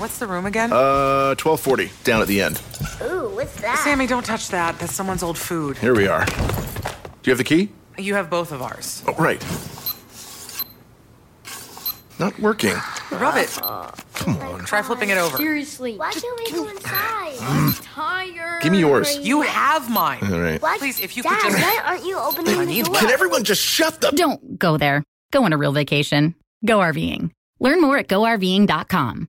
What's the room again? Uh, 1240, down at the end. Ooh, what's that? Sammy, don't touch that. That's someone's old food. Here we are. Do you have the key? You have both of ours. Oh, right. Not working. Rub it. Come on. Try flipping it over. Seriously. Why can't we go inside? I'm tired. Give me yours. You have mine. All right. What? Please, if you Dad, could just. why aren't you opening the need door? Can everyone just shut the. Don't go there. Go on a real vacation. Go RVing. Learn more at GoRVing.com.